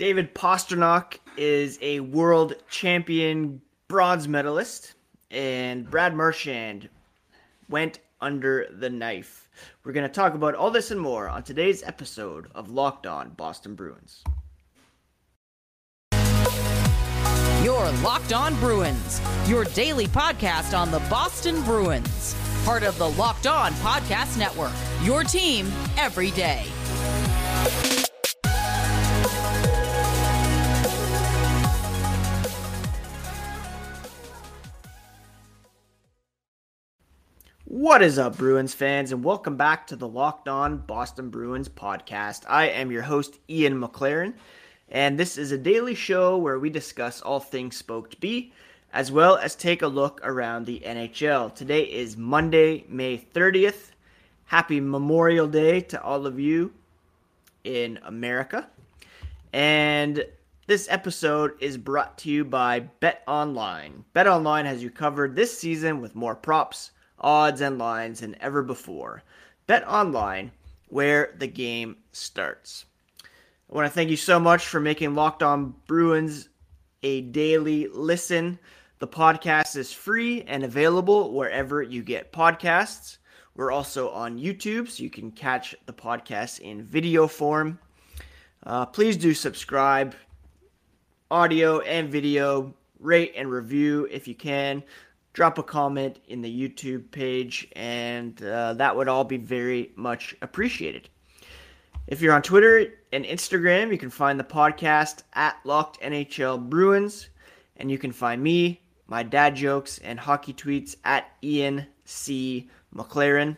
David Pastrnak is a world champion bronze medalist, and Brad Marchand went under the knife. We're going to talk about all this and more on today's episode of Locked On Boston Bruins. Your Locked On Bruins, your daily podcast on the Boston Bruins, part of the Locked On Podcast Network, your team every day. What is up, Bruins fans, and welcome back to the Locked On Boston Bruins podcast. I am your host, Ian McLaren, and this is a daily show where we discuss all things Spoked B, as well as take a look around the NHL. Today is Monday, May 30th. Happy Memorial Day to all of you in America. And this episode is brought to you by Bet Online. Bet Online has you covered this season with more props odds, and lines than ever before. Bet online, where the game starts. I want to thank you so much for making Locked On Bruins a daily listen. The podcast is free and available wherever you get podcasts. We're also on YouTube, so you can catch the podcast in video form. Uh, please do subscribe, audio and video, rate and review if you can drop a comment in the YouTube page, and uh, that would all be very much appreciated. If you're on Twitter and Instagram, you can find the podcast at Locked NHL Bruins, and you can find me, my dad jokes, and hockey tweets at Ian C. McLaren.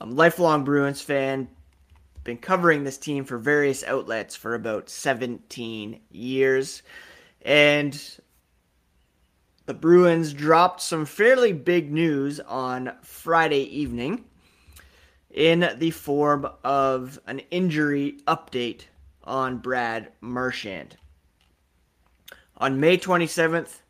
I'm a lifelong Bruins fan. Been covering this team for various outlets for about 17 years. And the Bruins dropped some fairly big news on Friday evening in the form of an injury update on Brad Marchand. On May 27th,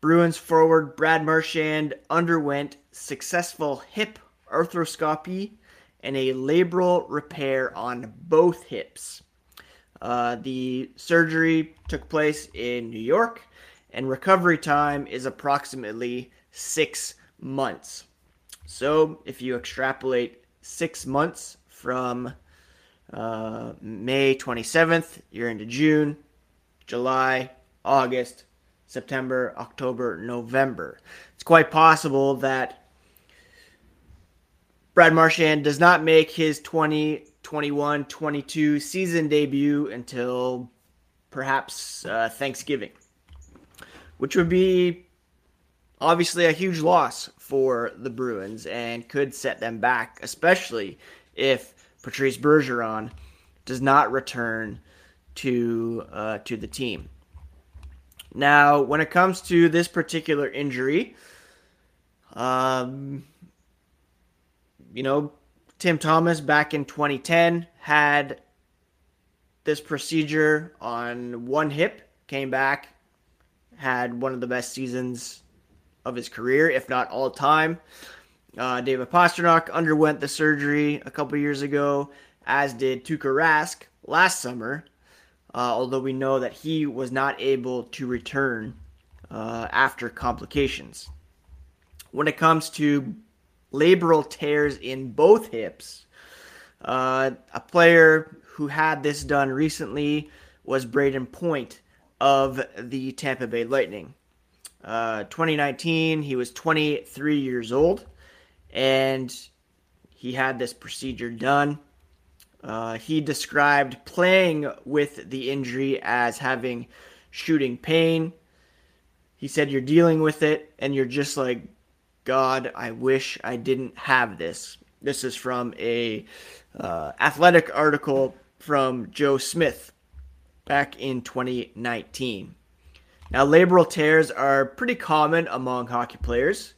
Bruins forward Brad Marchand underwent successful hip arthroscopy and a labral repair on both hips. Uh, the surgery took place in New York and recovery time is approximately six months. So if you extrapolate six months from uh, May 27th, you're into June, July, August, September, October, November. It's quite possible that Brad Marchand does not make his 2021 22 season debut until perhaps uh, Thanksgiving which would be obviously a huge loss for the Bruins and could set them back, especially if Patrice Bergeron does not return to uh, to the team. Now, when it comes to this particular injury, um, you know, Tim Thomas back in 2010 had this procedure on one hip, came back, had one of the best seasons of his career, if not all time. Uh, David Pastrnak underwent the surgery a couple years ago, as did Tuukka Rask last summer. Uh, although we know that he was not able to return uh, after complications. When it comes to labral tears in both hips, uh, a player who had this done recently was Brayden Point of the Tampa Bay Lightning. Uh, 2019, he was 23 years old, and he had this procedure done. Uh, he described playing with the injury as having shooting pain. He said, You're dealing with it, and you're just like, God, I wish I didn't have this. This is from a uh, athletic article from Joe Smith back in 2019. Now, labral tears are pretty common among hockey players,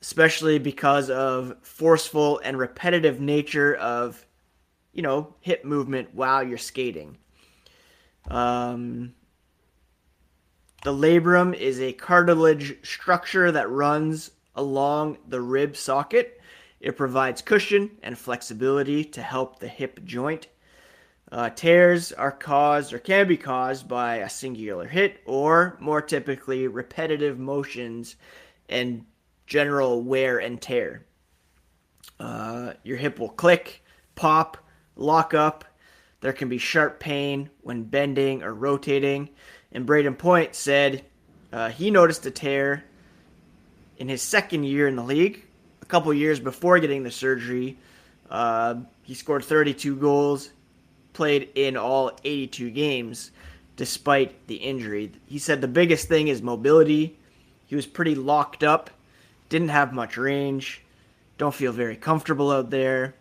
especially because of forceful and repetitive nature of you know, hip movement while you're skating. Um, the labrum is a cartilage structure that runs along the rib socket. It provides cushion and flexibility to help the hip joint. Uh, tears are caused or can be caused by a singular hit or more typically repetitive motions and general wear and tear. Uh, your hip will click, pop, lock up. There can be sharp pain when bending or rotating. And Brayden Point said uh, he noticed a tear in his second year in the league, a couple years before getting the surgery. Uh, he scored 32 goals, played in all 82 games despite the injury. He said the biggest thing is mobility. He was pretty locked up, didn't have much range, don't feel very comfortable out there,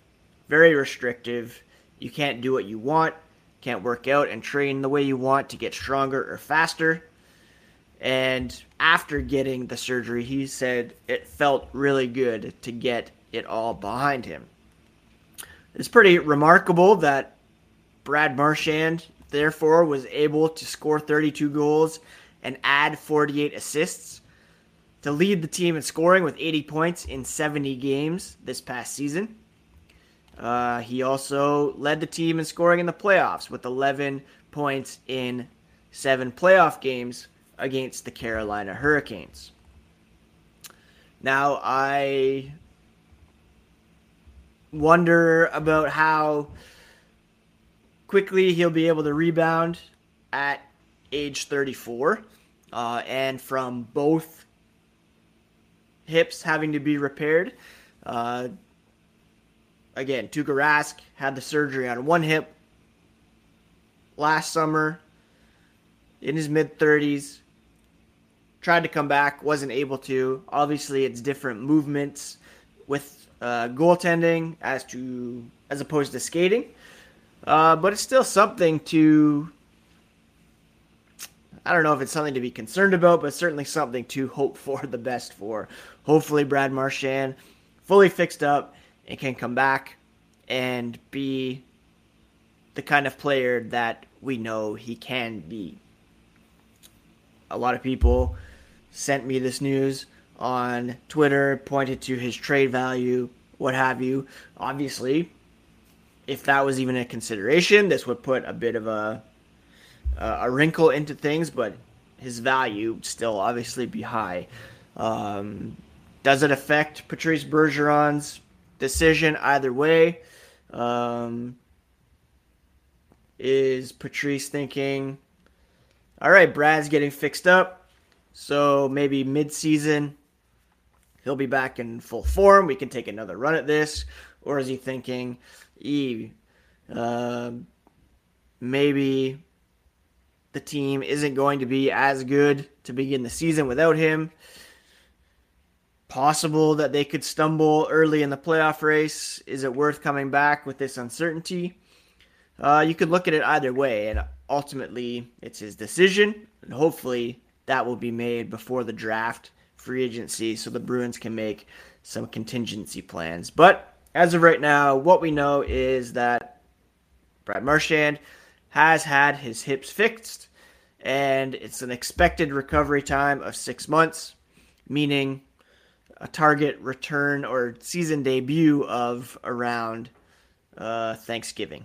very restrictive. You can't do what you want, can't work out and train the way you want to get stronger or faster. And after getting the surgery, he said it felt really good to get it all behind him. It's pretty remarkable that Brad Marchand, therefore, was able to score 32 goals and add 48 assists to lead the team in scoring with 80 points in 70 games this past season. Uh, he also led the team in scoring in the playoffs with 11 points in seven playoff games against the Carolina Hurricanes. Now, I wonder about how quickly he'll be able to rebound at age 34 uh, and from both hips having to be repaired. Uh, again, Tuukka Rask had the surgery on one hip last summer in his mid 30s. Tried to come back, wasn't able to. Obviously, it's different movements with uh, goaltending as to as opposed to skating, uh, but it's still something to. I don't know if it's something to be concerned about, but certainly something to hope for the best for. Hopefully, Brad Marchand fully fixed up and can come back and be the kind of player that we know he can be. A lot of people sent me this news on Twitter, pointed to his trade value, what have you. Obviously, if that was even a consideration, this would put a bit of a a wrinkle into things, but his value still obviously be high. Um, does it affect Patrice Bergeron's decision either way. Um, is Patrice thinking, all right, Brad's getting fixed up, so maybe mid-season he'll be back in full form. We can take another run at this, or is he thinking, e, uh, maybe the team isn't going to be as good to begin the season without him? possible that they could stumble early in the playoff race? Is it worth coming back with this uncertainty? Uh, you could look at it either way, and ultimately it's his decision, and hopefully that will be made before the draft, free agency, so the Bruins can make some contingency plans. But as of right now, what we know is that Brad Marchand has had his hips fixed, and it's an expected recovery time of six months, meaning a target return or season debut of around uh, Thanksgiving.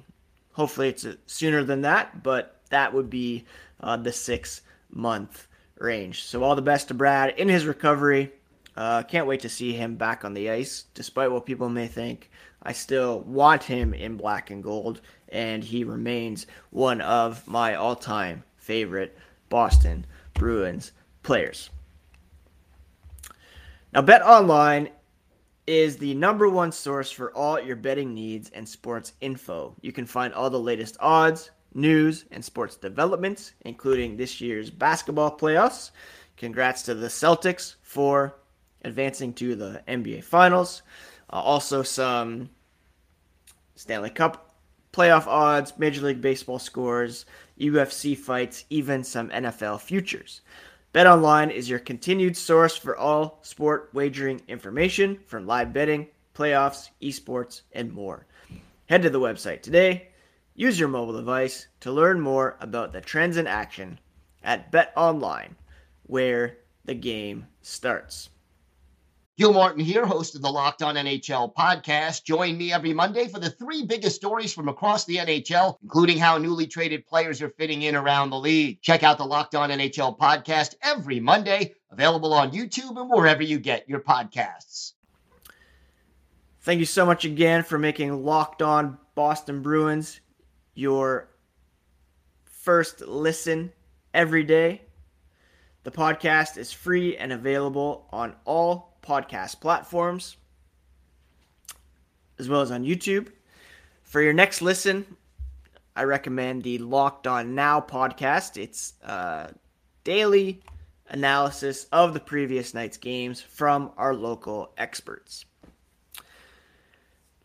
Hopefully, it's sooner than that, but that would be uh, the six month range. So all the best to Brad in his recovery. Uh, can't wait to see him back on the ice, despite what people may think. I still want him in black and gold, and he remains one of my all time favorite Boston Bruins players. Now, Bet Online is the number one source for all your betting needs and sports info. You can find all the latest odds, news, and sports developments, including this year's basketball playoffs. Congrats to the Celtics for advancing to the NBA Finals. Uh, also, some Stanley Cup playoff odds, Major League Baseball scores, UFC fights, even some NFL futures. BetOnline is your continued source for all sport wagering information from live betting, playoffs, esports, and more. Head to the website today. Use your mobile device to learn more about the trends in action at BetOnline, where the game starts. Gil Martin here, host of the Locked On NHL podcast. Join me every Monday for the three biggest stories from across the NHL, including how newly traded players are fitting in around the league. Check out the Locked On NHL podcast every Monday, available on YouTube and wherever you get your podcasts. Thank you so much again for making Locked On Boston Bruins your first listen every day. The podcast is free and available on all podcast platforms, as well as on YouTube. For your next listen, I recommend the Locked On Now podcast. It's uh, daily analysis of the previous night's games from our local experts.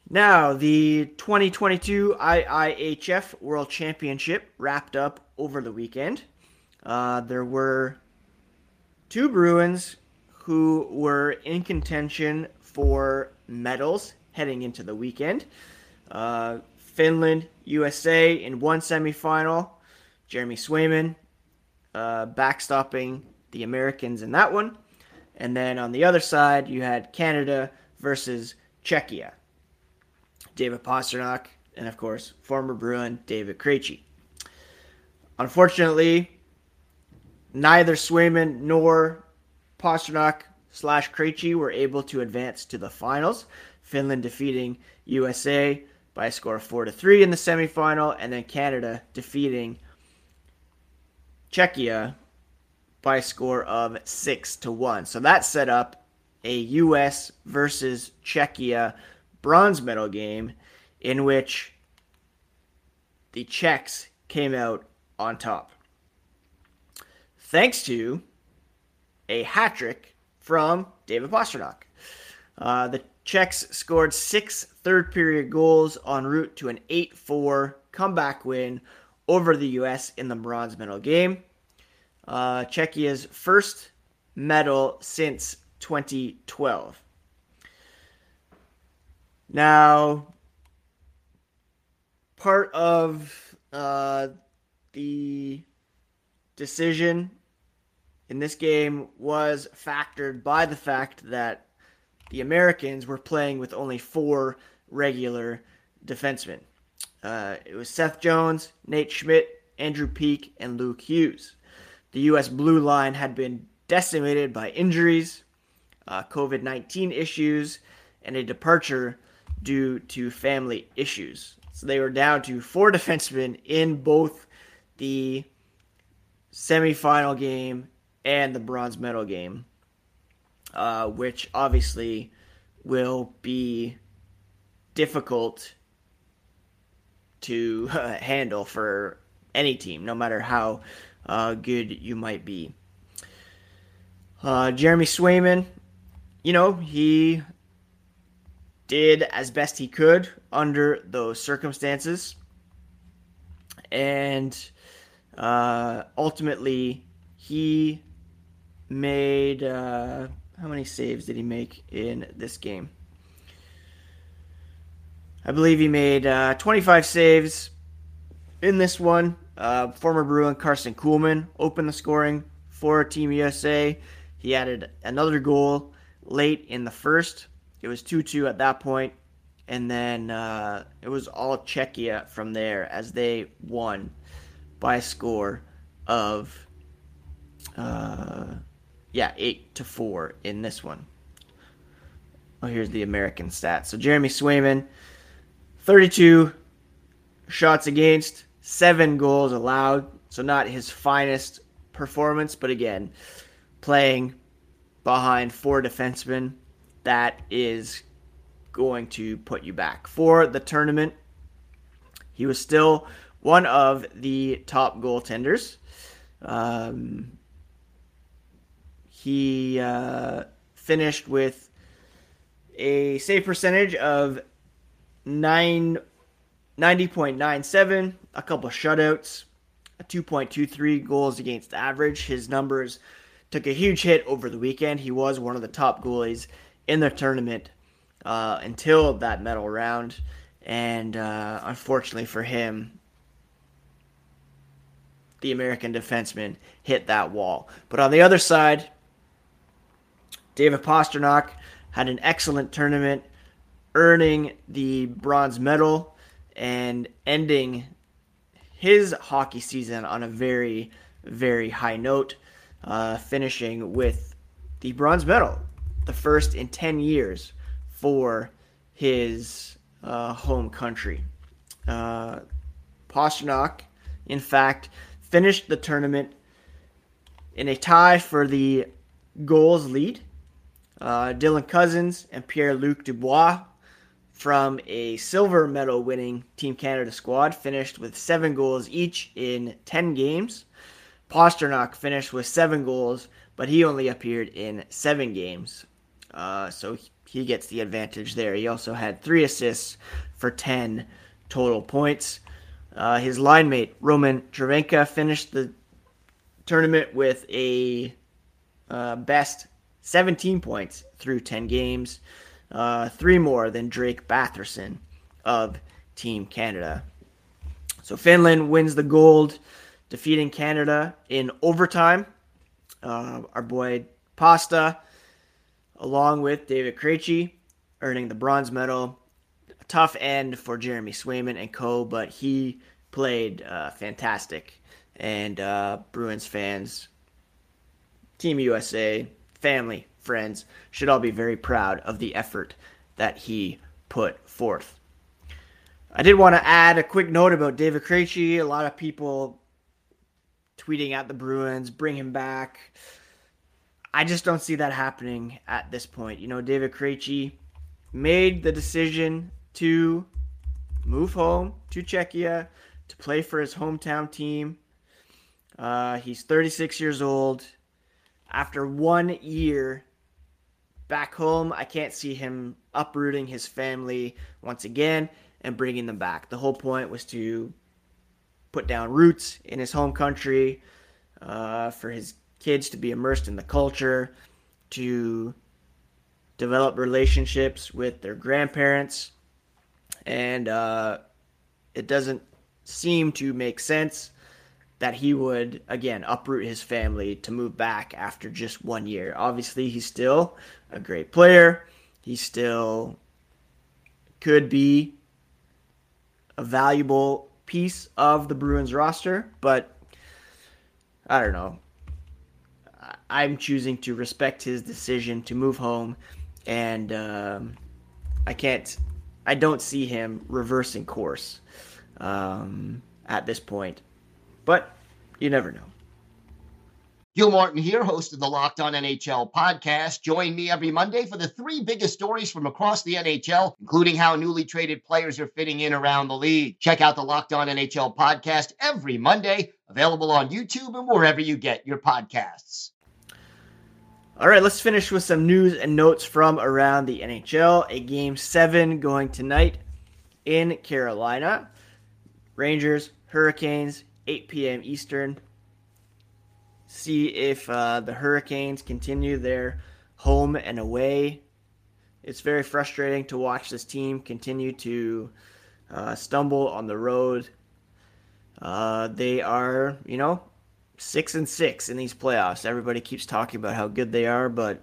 Now, the 2022 IIHF World Championship wrapped up over the weekend. Uh, there were two Bruins who were in contention for medals heading into the weekend. Uh, Finland, USA in one semifinal. Jeremy Swayman uh, backstopping the Americans in that one. And then on the other side, you had Canada versus Czechia. David Pastrnak, and of course, former Bruin David Krejci. Unfortunately, neither Swayman nor Pastrnak slash Krejci were able to advance to the finals. Finland defeating USA by a score of four to three in the semifinal, and then Canada defeating Czechia by a score of six to one. So that set up a U.S. versus Czechia bronze medal game in which the Czechs came out on top. Thanks to a hat trick from David Pastrnak. Uh, the Czechs scored six third period goals en route to an 8 4 comeback win over the U.S. in the bronze medal game. Uh, Czechia's first medal since 2012. Now, part of uh, the decision in this game was factored by the fact that the Americans were playing with only four regular defensemen. Uh, it was Seth Jones, Nate Schmidt, Andrew Peeke, and Luke Hughes. The U.S. blue line had been decimated by injuries, uh, COVID 19 issues, and a departure due to family issues. So they were down to four defensemen in both the semifinal game and the bronze medal game, uh, which obviously will be difficult to uh, handle for any team, no matter how uh, good you might be. Uh, Jeremy Swayman, you know, he did as best he could under those circumstances. And uh, ultimately, he made uh, how many saves did he make in this game? I believe he made uh, 25 saves in this one. Uh, former Bruin Carson Kuhlman opened the scoring for Team USA. He added another goal late in the first. It was 2 2 at that point, and then uh, it was all Czechia from there as they won by a score of Uh, yeah, eight to four in this one. Oh, here's the American stats. So Jeremy Swayman, 32 shots against, seven goals allowed. So not his finest performance, but again, playing behind four defensemen, that is going to put you back. For the tournament, he was still one of the top goaltenders. Um, he uh, finished with a save percentage of 9, 90.97, a couple of shutouts, a 2.23 goals against average. His numbers took a huge hit over the weekend. He was one of the top goalies in the tournament uh, until that medal round. And uh, unfortunately for him, the American defenseman hit that wall. But on the other side, David Pastrnak had an excellent tournament, earning the bronze medal and ending his hockey season on a very, very high note, uh, finishing with the bronze medal, the first in 10 years for his uh, home country. Uh, Pastrnak, in fact, finished the tournament in a tie for the goals lead. Uh, Dylan Cozens and Pierre Luc Dubois from a silver medal winning Team Canada squad finished with seven goals each in 10 games. Pastrnak finished with seven goals, but he only appeared in seven games. Uh, so he gets the advantage there. He also had three assists for 10 total points. Uh, his line mate, Roman Cervenka, finished the tournament with a uh, best 17 points through 10 games, uh, three more than Drake Batherson of Team Canada. So Finland wins the gold, defeating Canada in overtime. Uh, our boy Pasta, along with David Krejci, earning the bronze medal A tough end for Jeremy Swayman and co, but he played uh, fantastic. And uh, Bruins fans, Team USA, family, friends should all be very proud of the effort that he put forth. I did want to add a quick note about David Krejci. A lot of people tweeting at the Bruins, bring him back. I just don't see that happening at this point. You know, David Krejci made the decision to move home to Czechia to play for his hometown team. Uh, he's 36 years old. After one year back home, I can't see him uprooting his family once again and bringing them back. The whole point was to put down roots in his home country, uh, for his kids to be immersed in the culture, to develop relationships with their grandparents, and uh, it doesn't seem to make sense that he would again uproot his family to move back after just one year. Obviously, he's still a great player. He still could be a valuable piece of the Bruins roster, but I don't know. I'm choosing to respect his decision to move home, and um, I can't I don't see him reversing course um, at this point. But you never know. Gil Martin here, host of the Locked On NHL podcast. Join me every Monday for the three biggest stories from across the NHL, including how newly traded players are fitting in around the league. Check out the Locked On NHL podcast every Monday, available on YouTube and wherever you get your podcasts. All right, let's finish with some news and notes from around the NHL. A game seven going tonight in Carolina. Rangers, Hurricanes, 8 p.m. Eastern. See if uh, the Hurricanes continue their home and away. It's very frustrating to watch this team continue to uh, stumble on the road. Uh, they are, you know, six and six in these playoffs. Everybody keeps talking about how good they are, but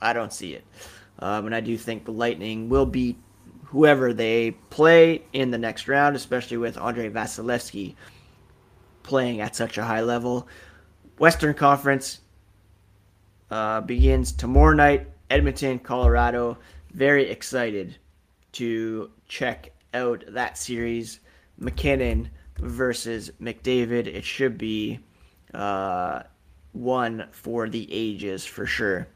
I don't see it. Um, and I do think the Lightning will beat whoever they play in the next round, especially with Andrei Vasilevskiy playing at such a high level. Western Conference uh, begins tomorrow night, Edmonton, Colorado. Very excited to check out that series. MacKinnon versus McDavid. It should be uh, one for the ages for sure.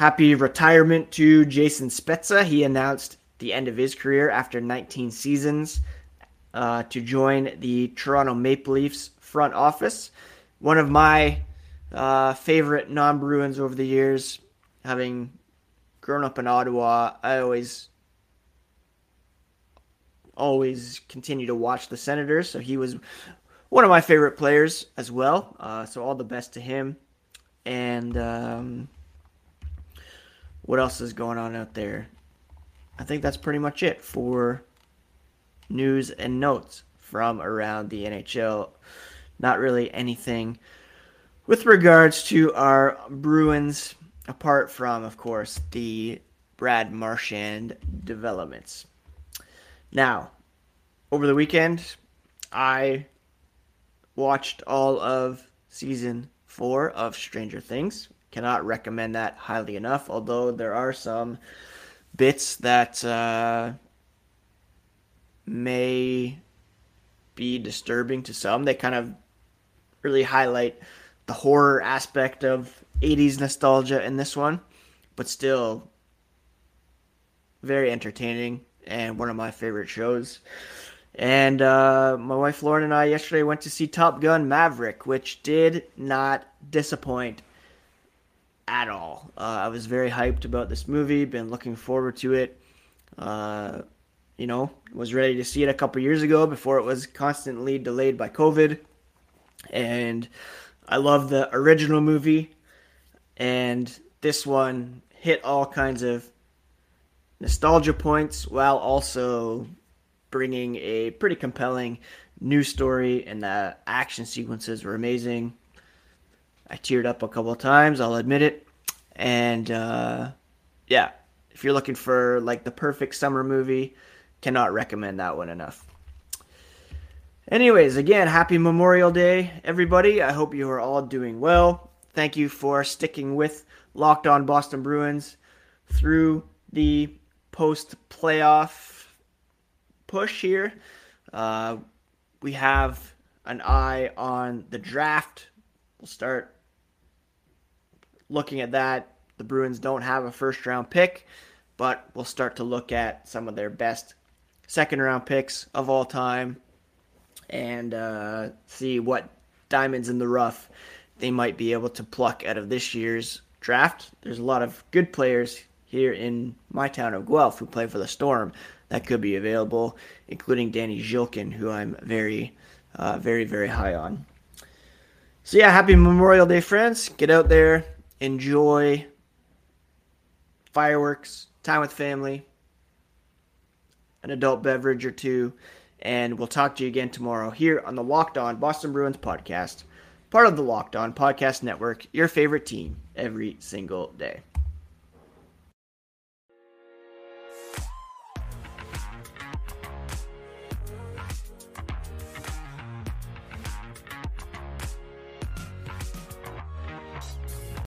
Happy retirement to Jason Spezza. He announced the end of his career after 19 seasons uh, to join the Toronto Maple Leafs front office. One of my uh, favorite non Bruins over the years, having grown up in Ottawa, I always always continue to watch the Senators. So he was one of my favorite players as well. Uh, so all the best to him. And um, what else is going on out there? I think that's pretty much it for news and notes from around the NHL. Not really anything with regards to our Bruins, apart from, of course, the Brad Marchand developments. Now, over the weekend, I watched all of season four of Stranger Things. Cannot recommend that highly enough, although there are some bits that uh, may be disturbing to some. They kind of really highlight the horror aspect of 80s nostalgia in this one, but still very entertaining and one of my favorite shows. And uh, my wife Lauren and I yesterday went to see Top Gun Maverick, which did not disappoint at all. Uh, I was very hyped about this movie, been looking forward to it. Uh, you know, was ready to see it a couple years ago before it was constantly delayed by COVID. And I love the original movie, and this one hit all kinds of nostalgia points while also bringing a pretty compelling new story, and the action sequences were amazing. I teared up a couple of times, I'll admit it. And uh, yeah, if you're looking for like the perfect summer movie, cannot recommend that one enough. Anyways, again, happy Memorial Day, everybody. I hope you are all doing well. Thank you for sticking with Locked On Boston Bruins through the post playoff push here. Uh, we have an eye on the draft. We'll start looking at that. The Bruins don't have a first round pick, but we'll start to look at some of their best second round picks of all time and uh, see what diamonds in the rough they might be able to pluck out of this year's draft. There's a lot of good players here in my town of Guelph who play for the Storm that could be available, including Danny Zhilkin, who I'm very, uh, very, very high on. So yeah, happy Memorial Day, friends. Get out there, enjoy fireworks, time with family, an adult beverage or two, and we'll talk to you again tomorrow here on the Locked On Boston Bruins podcast, part of the Locked On Podcast Network, your favorite team every single day.